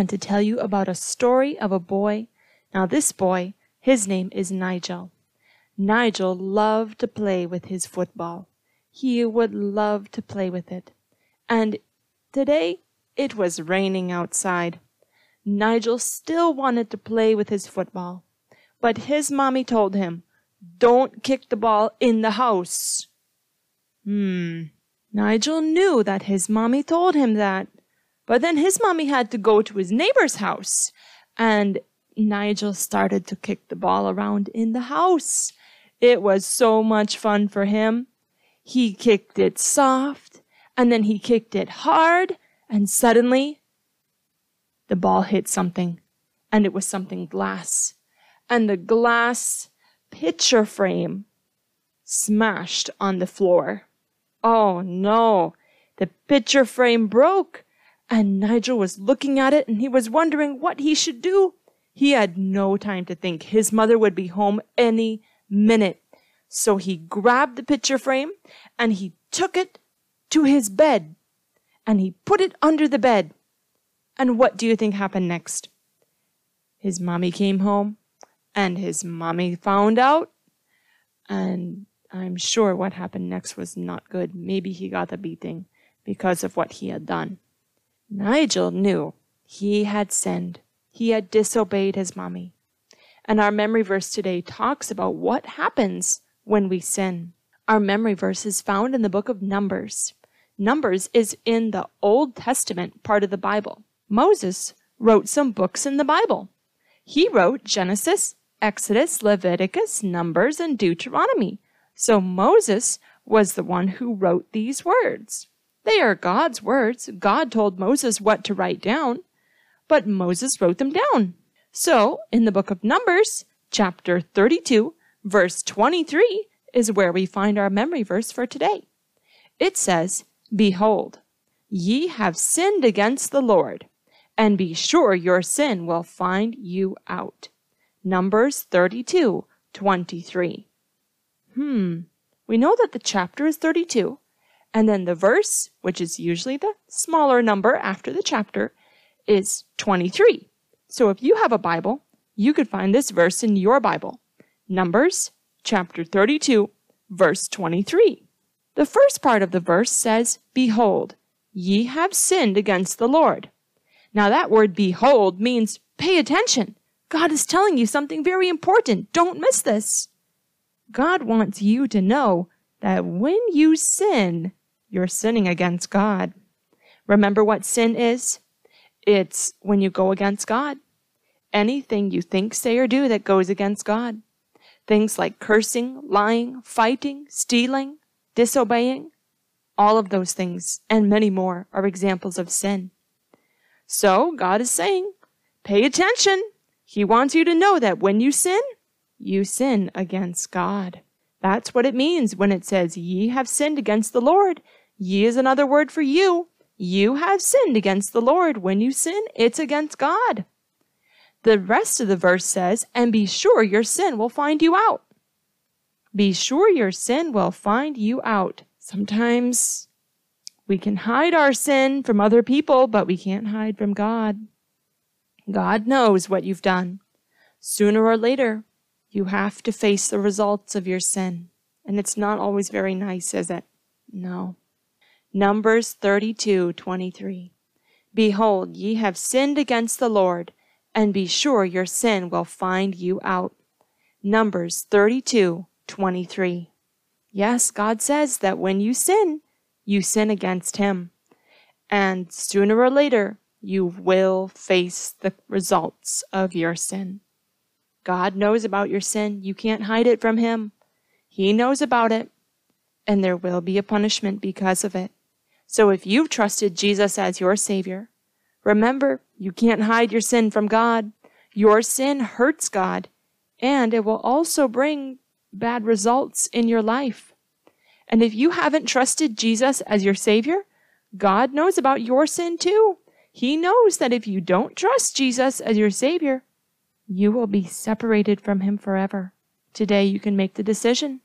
Want to tell you about a story of a boy. Now, this boy, his name is Nigel. Nigel loved to play with his football. He would love to play with it. And today it was raining outside. Nigel still wanted to play with his football, but his mommy told him, Don't kick the ball in the house. Hmm. Nigel knew that his mommy told him that, but then his mommy had to go to his neighbor's house, and Nigel started to kick the ball around in the house. It was so much fun for him. He kicked it soft, and then he kicked it hard, and suddenly the ball hit something, and it was something glass. And the glass picture frame smashed on the floor. Oh no, the picture frame broke, and Nigel was looking at it and he was wondering what he should do. He had no time to think. His mother would be home any minute. So he grabbed the picture frame and he took it to his bed and he put it under the bed. And what do you think happened next? His mommy came home and his mommy found out. And I'm sure what happened next was not good. Maybe he got a beating because of what he had done. Nigel knew he had sinned. He had disobeyed his mommy. And our memory verse today talks about what happens when we sin. Our memory verse is found in the book of Numbers. Numbers is in the Old Testament part of the Bible. Moses wrote some books in the Bible. He wrote Genesis, Exodus, Leviticus, Numbers, and Deuteronomy. So Moses was the one who wrote these words. They are God's words. God told Moses what to write down, but Moses wrote them down. So, in the book of Numbers, chapter 32, verse 23, is where we find our memory verse for today. It says, Behold, ye have sinned against the Lord, and be sure your sin will find you out. Numbers 32, 23. Hmm, we know that the chapter is 32, and then the verse, which is usually the smaller number after the chapter, is 23. So if you have a Bible, you could find this verse in your Bible. Numbers chapter 32, verse 23. The first part of the verse says, Behold, ye have sinned against the Lord. Now that word behold means pay attention. God is telling you something very important. Don't miss this. God wants you to know that when you sin, you're sinning against God. Remember what sin is? It's when you go against God. Anything you think, say, or do that goes against God. Things like cursing, lying, fighting, stealing, disobeying, all of those things and many more are examples of sin. So God is saying, pay attention. He wants you to know that when you sin, you sin against God. That's what it means when it says, Ye have sinned against the Lord. Ye is another word for you. You have sinned against the Lord. When you sin, it's against God. The rest of the verse says, And be sure your sin will find you out. Be sure your sin will find you out. Sometimes we can hide our sin from other people, but we can't hide from God. God knows what you've done. Sooner or later, you have to face the results of your sin. And it's not always very nice, is it? No. Numbers 32 23. Behold, ye have sinned against the Lord, and be sure your sin will find you out. Numbers 32 23. Yes, God says that when you sin, you sin against Him. And sooner or later, you will face the results of your sin. God knows about your sin. You can't hide it from Him. He knows about it. And there will be a punishment because of it. So if you've trusted Jesus as your Savior, remember you can't hide your sin from God. Your sin hurts God, and it will also bring bad results in your life. And if you haven't trusted Jesus as your Savior, God knows about your sin too. He knows that if you don't trust Jesus as your Savior, you will be separated from Him forever. Today, you can make the decision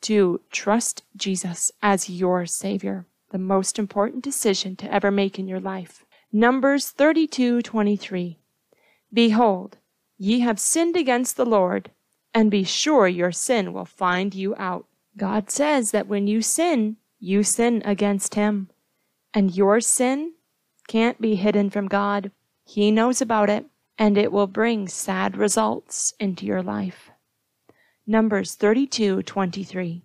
to trust Jesus as your Savior, the most important decision to ever make in your life. Numbers 32:23 Behold, ye have sinned against the Lord, and be sure your sin will find you out. God says that when you sin, you sin against him, and your sin can't be hidden from God. He knows about it, and it will bring sad results into your life. Numbers 32:23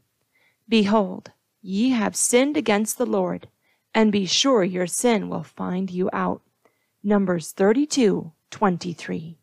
Behold, ye have sinned against the Lord, and be sure your sin will find you out. Numbers 32 23.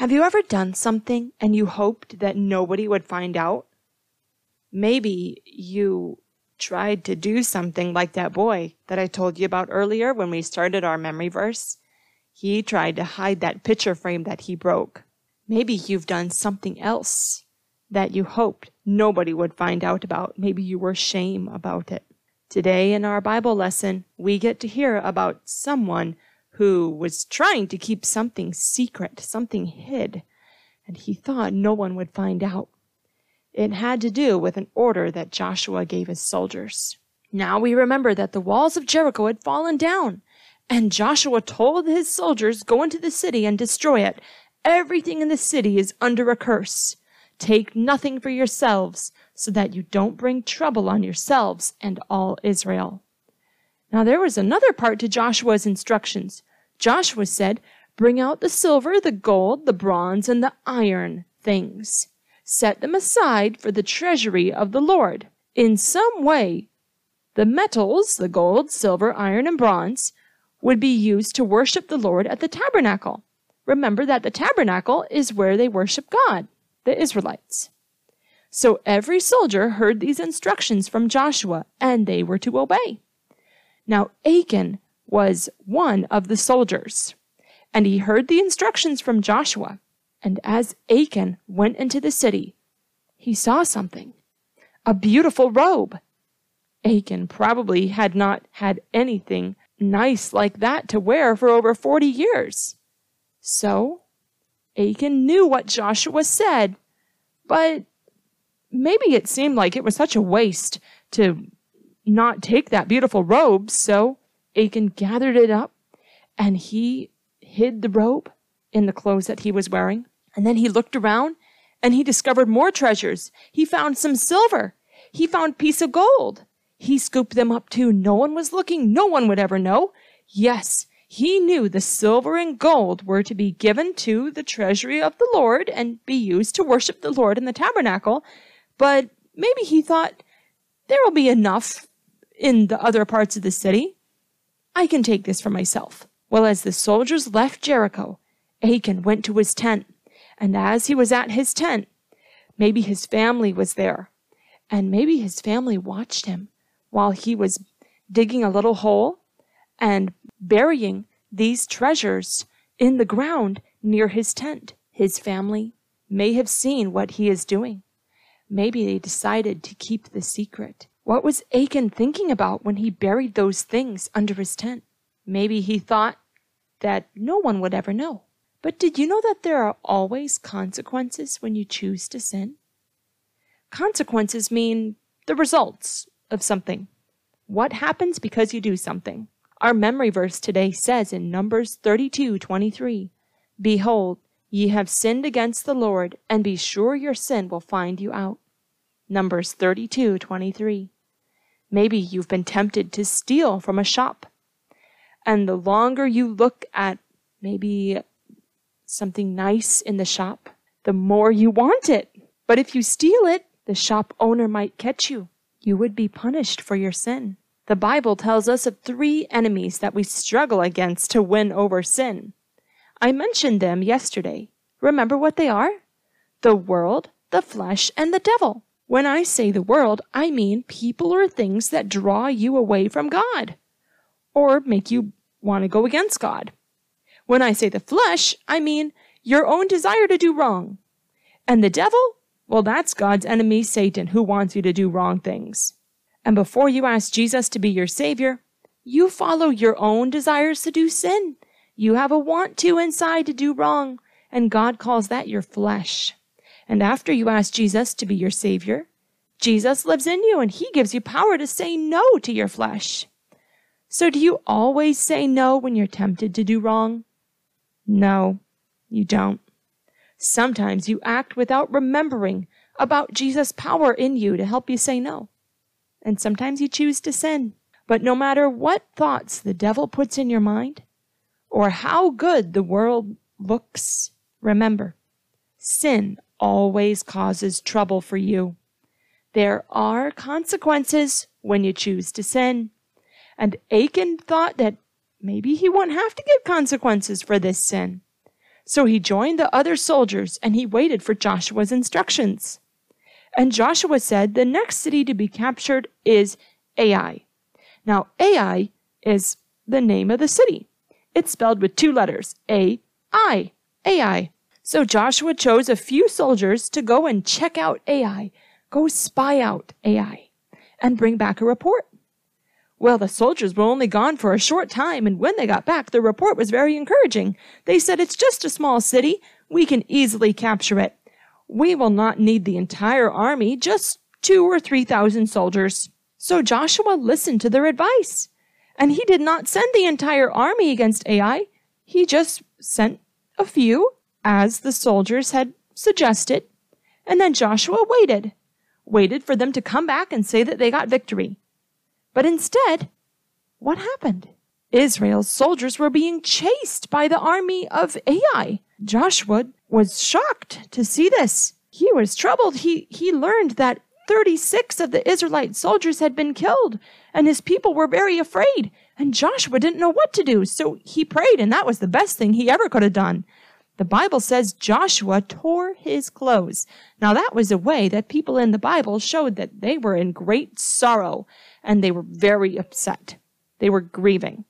Have you ever done something and you hoped that nobody would find out? Maybe you tried to do something like that boy that I told you about earlier when we started our memory verse. He tried to hide that picture frame that he broke. Maybe you've done something else that you hoped nobody would find out about. Maybe you were shame about it. Today in our Bible lesson, we get to hear about someone who was trying to keep something secret, something hid, and he thought no one would find out. It had to do with an order that Joshua gave his soldiers. Now we remember that the walls of Jericho had fallen down, and Joshua told his soldiers, Go into the city and destroy it. Everything in the city is under a curse. Take nothing for yourselves, so that you don't bring trouble on yourselves and all Israel. Now there was another part to Joshua's instructions. Joshua said, Bring out the silver, the gold, the bronze, and the iron things. Set them aside for the treasury of the Lord. In some way, the metals, the gold, silver, iron, and bronze, would be used to worship the Lord at the tabernacle. Remember that the tabernacle is where they worship God, the Israelites. So every soldier heard these instructions from Joshua, and they were to obey. Now Achan was one of the soldiers. And he heard the instructions from Joshua. And as Achan went into the city, he saw something a beautiful robe. Achan probably had not had anything nice like that to wear for over 40 years. So, Achan knew what Joshua said, but maybe it seemed like it was such a waste to not take that beautiful robe, so Achan gathered it up and he hid the robe in the clothes that he was wearing. And then he looked around and he discovered more treasures. He found some silver. He found piece of gold. He scooped them up too. No one was looking. No one would ever know. Yes, he knew the silver and gold were to be given to the treasury of the Lord and be used to worship the Lord in the tabernacle. But maybe he thought there will be enough in the other parts of the city. I can take this for myself. Well, as the soldiers left Jericho, Achan went to his tent, and as he was at his tent, Maybe his family was there, and maybe his family watched him while he was digging a little hole and burying these treasures in the ground near his tent. His family may have seen what he is doing. Maybe they decided to keep the secret. What was Achan thinking about when he buried those things under his tent? Maybe he thought that no one would ever know. But did you know that there are always consequences when you choose to sin? Consequences mean the results of something. What happens because you do something? Our memory verse today says in Numbers 32:23, Behold, ye have sinned against the Lord, and be sure your sin will find you out. Numbers 32:23. Maybe you've been tempted to steal from a shop. And the longer you look at maybe something nice in the shop, the more you want it. But if you steal it, the shop owner might catch you. You would be punished for your sin. The Bible tells us of three enemies that we struggle against to win over sin. I mentioned them yesterday. Remember what they are? The world, the flesh, and the devil. When I say the world, I mean people or things that draw you away from God or make you want to go against God. When I say the flesh, I mean your own desire to do wrong. And the devil? Well, that's God's enemy, Satan, who wants you to do wrong things. And before you ask Jesus to be your Savior, you follow your own desires to do sin. You have a want to inside to do wrong, and God calls that your flesh. And after you ask Jesus to be your Savior, Jesus lives in you and He gives you power to say no to your flesh. So, do you always say no when you're tempted to do wrong? No, you don't. Sometimes you act without remembering about Jesus' power in you to help you say no. And sometimes you choose to sin. But no matter what thoughts the devil puts in your mind, or how good the world looks, remember, sin always causes trouble for you. There are consequences when you choose to sin. And Achan thought that maybe he wouldn't have to give consequences for this sin. So he joined the other soldiers and he waited for Joshua's instructions. And Joshua said, The next city to be captured is Ai. Now, Ai is the name of the city. It's spelled with two letters A I. Ai. So Joshua chose a few soldiers to go and check out Ai, go spy out Ai, and bring back a report. Well, the soldiers were only gone for a short time, and when they got back, the report was very encouraging. They said, It's just a small city. We can easily capture it. We will not need the entire army, just two or three thousand soldiers. So Joshua listened to their advice. And he did not send the entire army against Ai. He just sent a few, as the soldiers had suggested. And then Joshua waited, waited for them to come back and say that they got victory. But instead, what happened? Israel's soldiers were being chased by the army of Ai. Joshua was shocked to see this. He was troubled. He, he learned that 36 of the Israelite soldiers had been killed, and his people were very afraid. And Joshua didn't know what to do, so he prayed, and that was the best thing he ever could have done. The Bible says Joshua tore his clothes. Now, that was a way that people in the Bible showed that they were in great sorrow and they were very upset. They were grieving.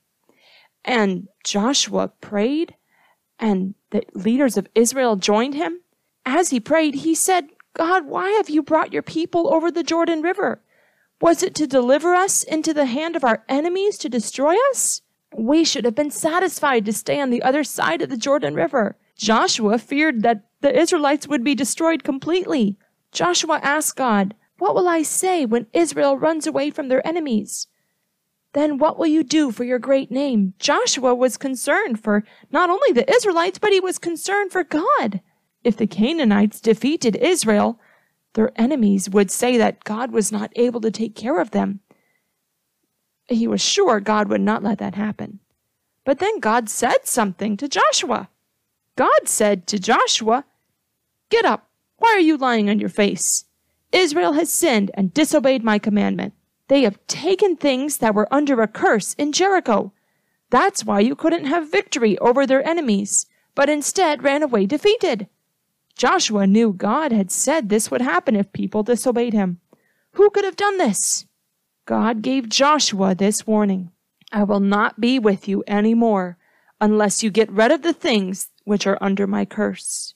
And Joshua prayed, and the leaders of Israel joined him. As he prayed, he said, God, why have you brought your people over the Jordan River? Was it to deliver us into the hand of our enemies to destroy us? We should have been satisfied to stay on the other side of the Jordan River. Joshua feared that the Israelites would be destroyed completely. Joshua asked God, what will I say when Israel runs away from their enemies? Then what will you do for your great name? Joshua was concerned for not only the Israelites, but he was concerned for God. If the Canaanites defeated Israel, their enemies would say that God was not able to take care of them. He was sure God would not let that happen. But then God said something to Joshua. God said to Joshua, Get up. Why are you lying on your face? Israel has sinned and disobeyed my commandment. They have taken things that were under a curse in Jericho. That's why you couldn't have victory over their enemies, but instead ran away defeated. Joshua knew God had said this would happen if people disobeyed him. Who could have done this? God gave Joshua this warning I will not be with you any more unless you get rid of the things which are under my curse.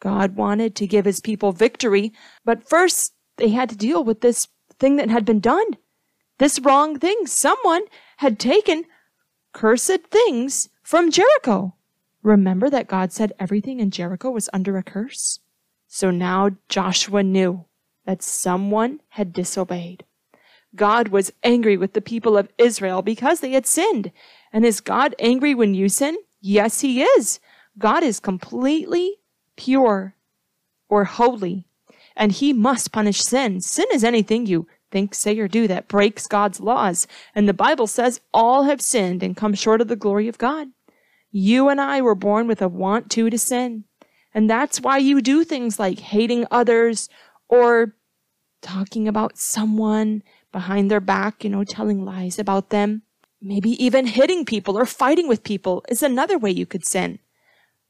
God wanted to give his people victory, but first they had to deal with this thing that had been done. This wrong thing. Someone had taken cursed things from Jericho. Remember that God said everything in Jericho was under a curse? So now Joshua knew that someone had disobeyed. God was angry with the people of Israel because they had sinned. And is God angry when you sin? Yes, he is. God is completely pure or holy, and he must punish sin. Sin is anything you think, say, or do that breaks God's laws. And the Bible says all have sinned and come short of the glory of God. You and I were born with a want to to sin. And that's why you do things like hating others or talking about someone behind their back, you know, telling lies about them. Maybe even hitting people or fighting with people is another way you could sin.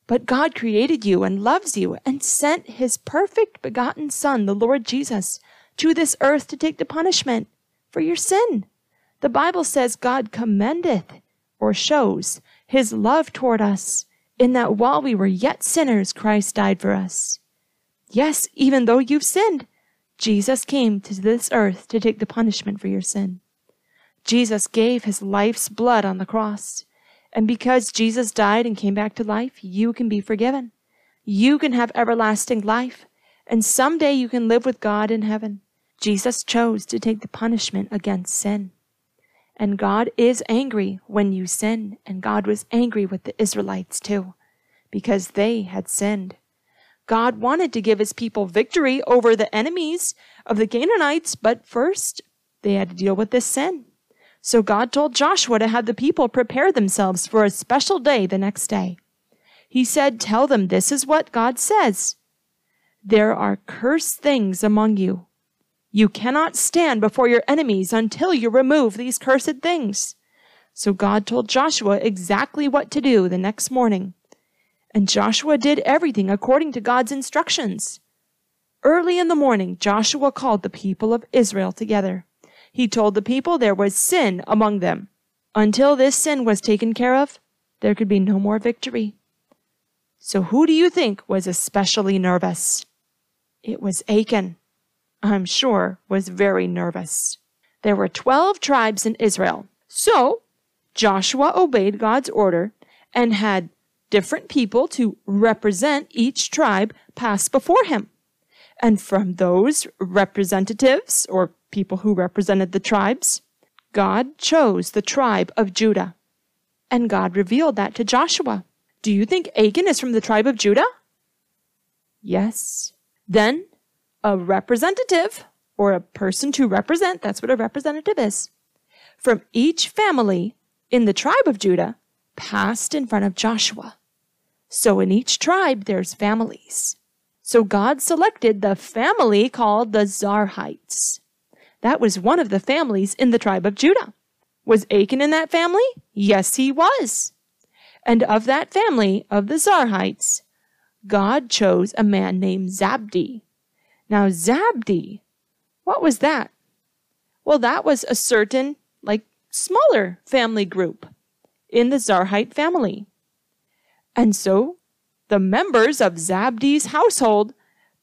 But God created you and loves you and sent his perfect begotten Son, the Lord Jesus, to this earth to take the punishment for your sin. The Bible says God commendeth or shows his love toward us in that while we were yet sinners, Christ died for us. Yes, even though you've sinned, Jesus came to this earth to take the punishment for your sin. Jesus gave his life's blood on the cross. And because Jesus died and came back to life, you can be forgiven. You can have everlasting life. And someday you can live with God in heaven. Jesus chose to take the punishment against sin. And God is angry when you sin. And God was angry with the Israelites too, because they had sinned. God wanted to give his people victory over the enemies of the Canaanites, but first they had to deal with this sin. So God told Joshua to have the people prepare themselves for a special day the next day. He said, Tell them this is what God says. There are cursed things among you. You cannot stand before your enemies until you remove these cursed things. So God told Joshua exactly what to do the next morning. And Joshua did everything according to God's instructions. Early in the morning, Joshua called the people of Israel together. He told the people there was sin among them. Until this sin was taken care of, there could be no more victory. So who do you think was especially nervous? It was Achan. I'm sure was very nervous. There were 12 tribes in Israel. So Joshua obeyed God's order and had different people to represent each tribe pass before him. And from those representatives or people who represented the tribes, God chose the tribe of Judah. And God revealed that to Joshua. Do you think Achan is from the tribe of Judah? Yes. Then a representative or a person to represent, that's what a representative is, from each family in the tribe of Judah passed in front of Joshua. So in each tribe, there's families. So God selected the family called the Zarhites. That was one of the families in the tribe of Judah. Was Achan in that family? Yes, he was. And of that family of the Zarhites, God chose a man named Zabdi. Now, Zabdi, what was that? Well, that was a certain, like, smaller family group in the Zarhite family. And so the members of Zabdi's household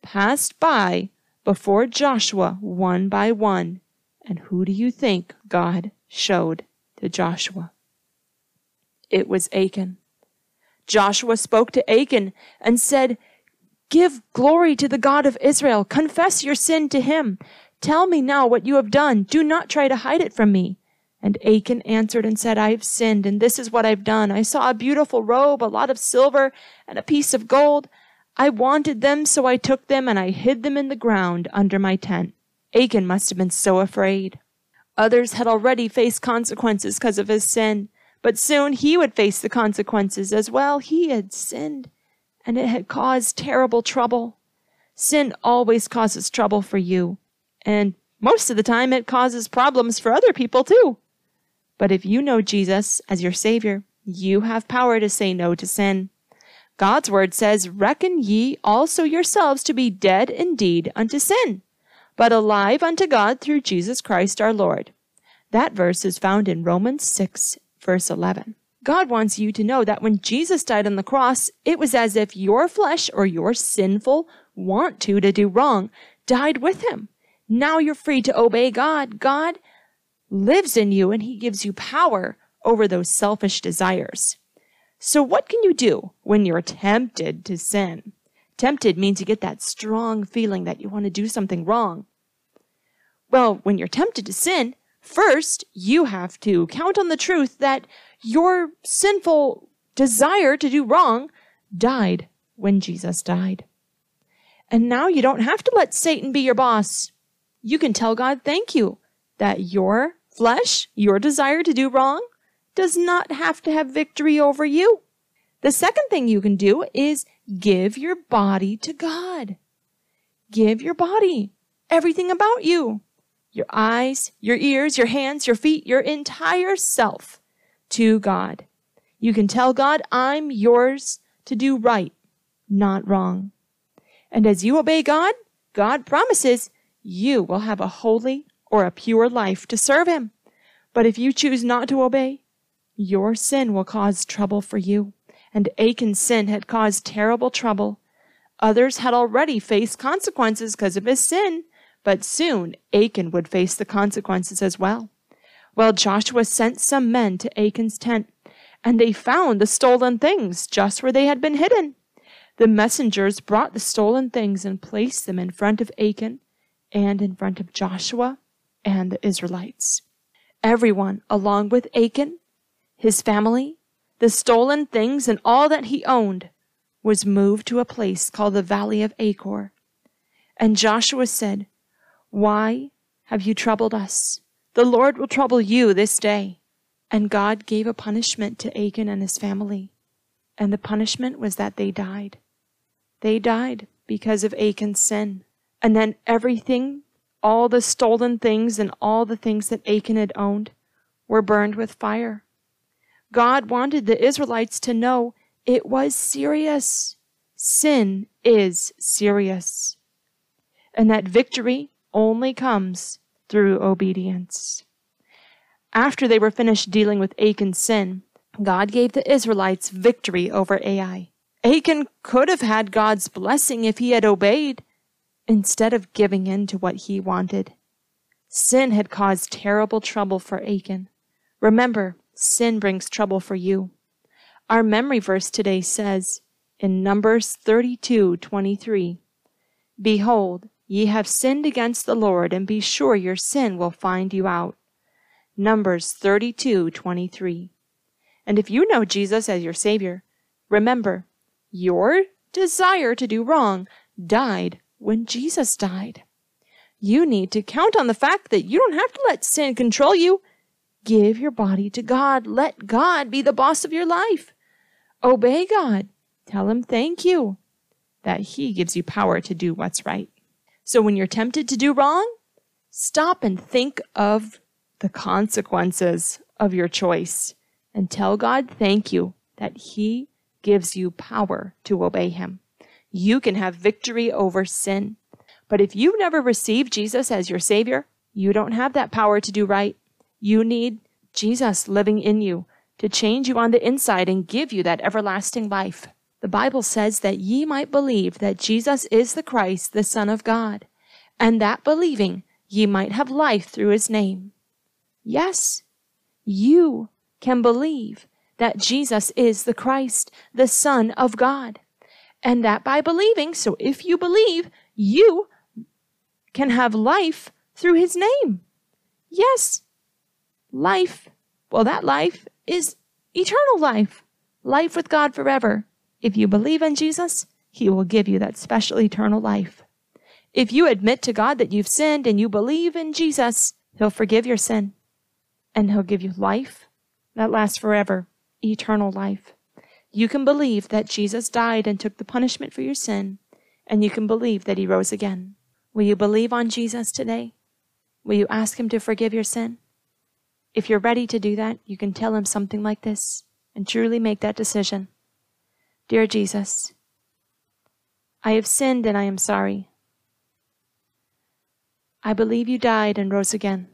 passed by before Joshua one by one. And who do you think God showed to Joshua? It was Achan. Joshua spoke to Achan and said, Give glory to the God of Israel. Confess your sin to him. Tell me now what you have done. Do not try to hide it from me. And Achan answered and said, I have sinned, and this is what I've done. I saw a beautiful robe, a lot of silver, and a piece of gold. I wanted them, so I took them and I hid them in the ground under my tent. Achan must have been so afraid. Others had already faced consequences because of his sin, but soon he would face the consequences as well. He had sinned, and it had caused terrible trouble. Sin always causes trouble for you, and most of the time it causes problems for other people too. But if you know Jesus as your Savior, you have power to say no to sin. God's word says, Reckon ye also yourselves to be dead indeed unto sin, but alive unto God through Jesus Christ our Lord. That verse is found in Romans 6, verse 11. God wants you to know that when Jesus died on the cross, it was as if your flesh or your sinful want to to do wrong died with him. Now you're free to obey God. God lives in you and he gives you power over those selfish desires. So what can you do when you're tempted to sin? Tempted means you get that strong feeling that you want to do something wrong. Well, when you're tempted to sin, first you have to count on the truth that your sinful desire to do wrong died when Jesus died. And now you don't have to let Satan be your boss. You can tell God thank you that your flesh, your desire to do wrong, does not have to have victory over you. The second thing you can do is give your body to God. Give your body everything about you your eyes, your ears, your hands, your feet, your entire self to God. You can tell God, I'm yours to do right, not wrong. And as you obey God, God promises you will have a holy or a pure life to serve Him. But if you choose not to obey, your sin will cause trouble for you. And Achan's sin had caused terrible trouble. Others had already faced consequences because of his sin, but soon Achan would face the consequences as well. Well, Joshua sent some men to Achan's tent, and they found the stolen things just where they had been hidden. The messengers brought the stolen things and placed them in front of Achan and in front of Joshua and the Israelites. Everyone, along with Achan, his family, the stolen things, and all that he owned, was moved to a place called the Valley of Achor. And Joshua said, Why have you troubled us? The Lord will trouble you this day. And God gave a punishment to Achan and his family. And the punishment was that they died. They died because of Achan's sin. And then everything, all the stolen things and all the things that Achan had owned, were burned with fire. God wanted the Israelites to know it was serious. Sin is serious. And that victory only comes through obedience. After they were finished dealing with Achan's sin, God gave the Israelites victory over Ai. Achan could have had God's blessing if he had obeyed, instead of giving in to what he wanted. Sin had caused terrible trouble for Achan. Remember, sin brings trouble for you. Our memory verse today says in Numbers 32:23, Behold, Ye have sinned against the Lord, and be sure your sin will find you out. Numbers 32:23. And if you know Jesus as your Savior, remember, your desire to do wrong died when Jesus died. You need to count on the fact that you don't have to let sin control you. Give your body to God. Let God be the boss of your life. Obey God. Tell Him thank you that He gives you power to do what's right. So when you're tempted to do wrong, stop and think of the consequences of your choice and tell God thank you that He gives you power to obey Him. You can have victory over sin. But if you've never received Jesus as your Savior, you don't have that power to do right. You need Jesus living in you to change you on the inside and give you that everlasting life. The Bible says that ye might believe that Jesus is the Christ, the Son of God, and that believing ye might have life through his name. Yes, you can believe that Jesus is the Christ, the Son of God, and that by believing, so if you believe, you can have life through his name. Yes, life. Well, that life is eternal life, life with God forever. If you believe in Jesus, He will give you that special eternal life. If you admit to God that you've sinned and you believe in Jesus, He'll forgive your sin and He'll give you life that lasts forever, eternal life. You can believe that Jesus died and took the punishment for your sin, and you can believe that He rose again. Will you believe on Jesus today? Will you ask Him to forgive your sin? If you're ready to do that, you can tell Him something like this and truly make that decision. Dear Jesus, I have sinned and I am sorry. I believe you died and rose again.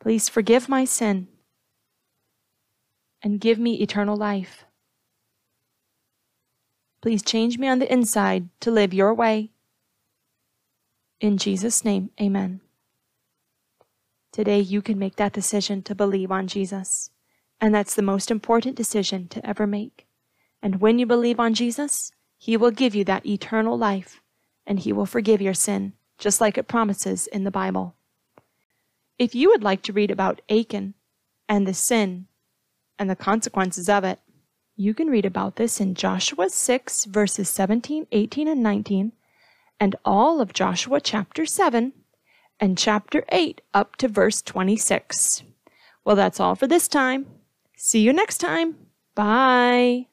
Please forgive my sin and give me eternal life. Please change me on the inside to live your way. In Jesus' name, amen. Today, you can make that decision to believe on Jesus. And that's the most important decision to ever make. And when you believe on Jesus, He will give you that eternal life and He will forgive your sin just like it promises in the Bible. If you would like to read about Achan and the sin and the consequences of it, you can read about this in Joshua 6, verses 17, 18, and 19, and all of Joshua chapter 7 and chapter 8 up to verse 26. Well, that's all for this time. See you next time. Bye.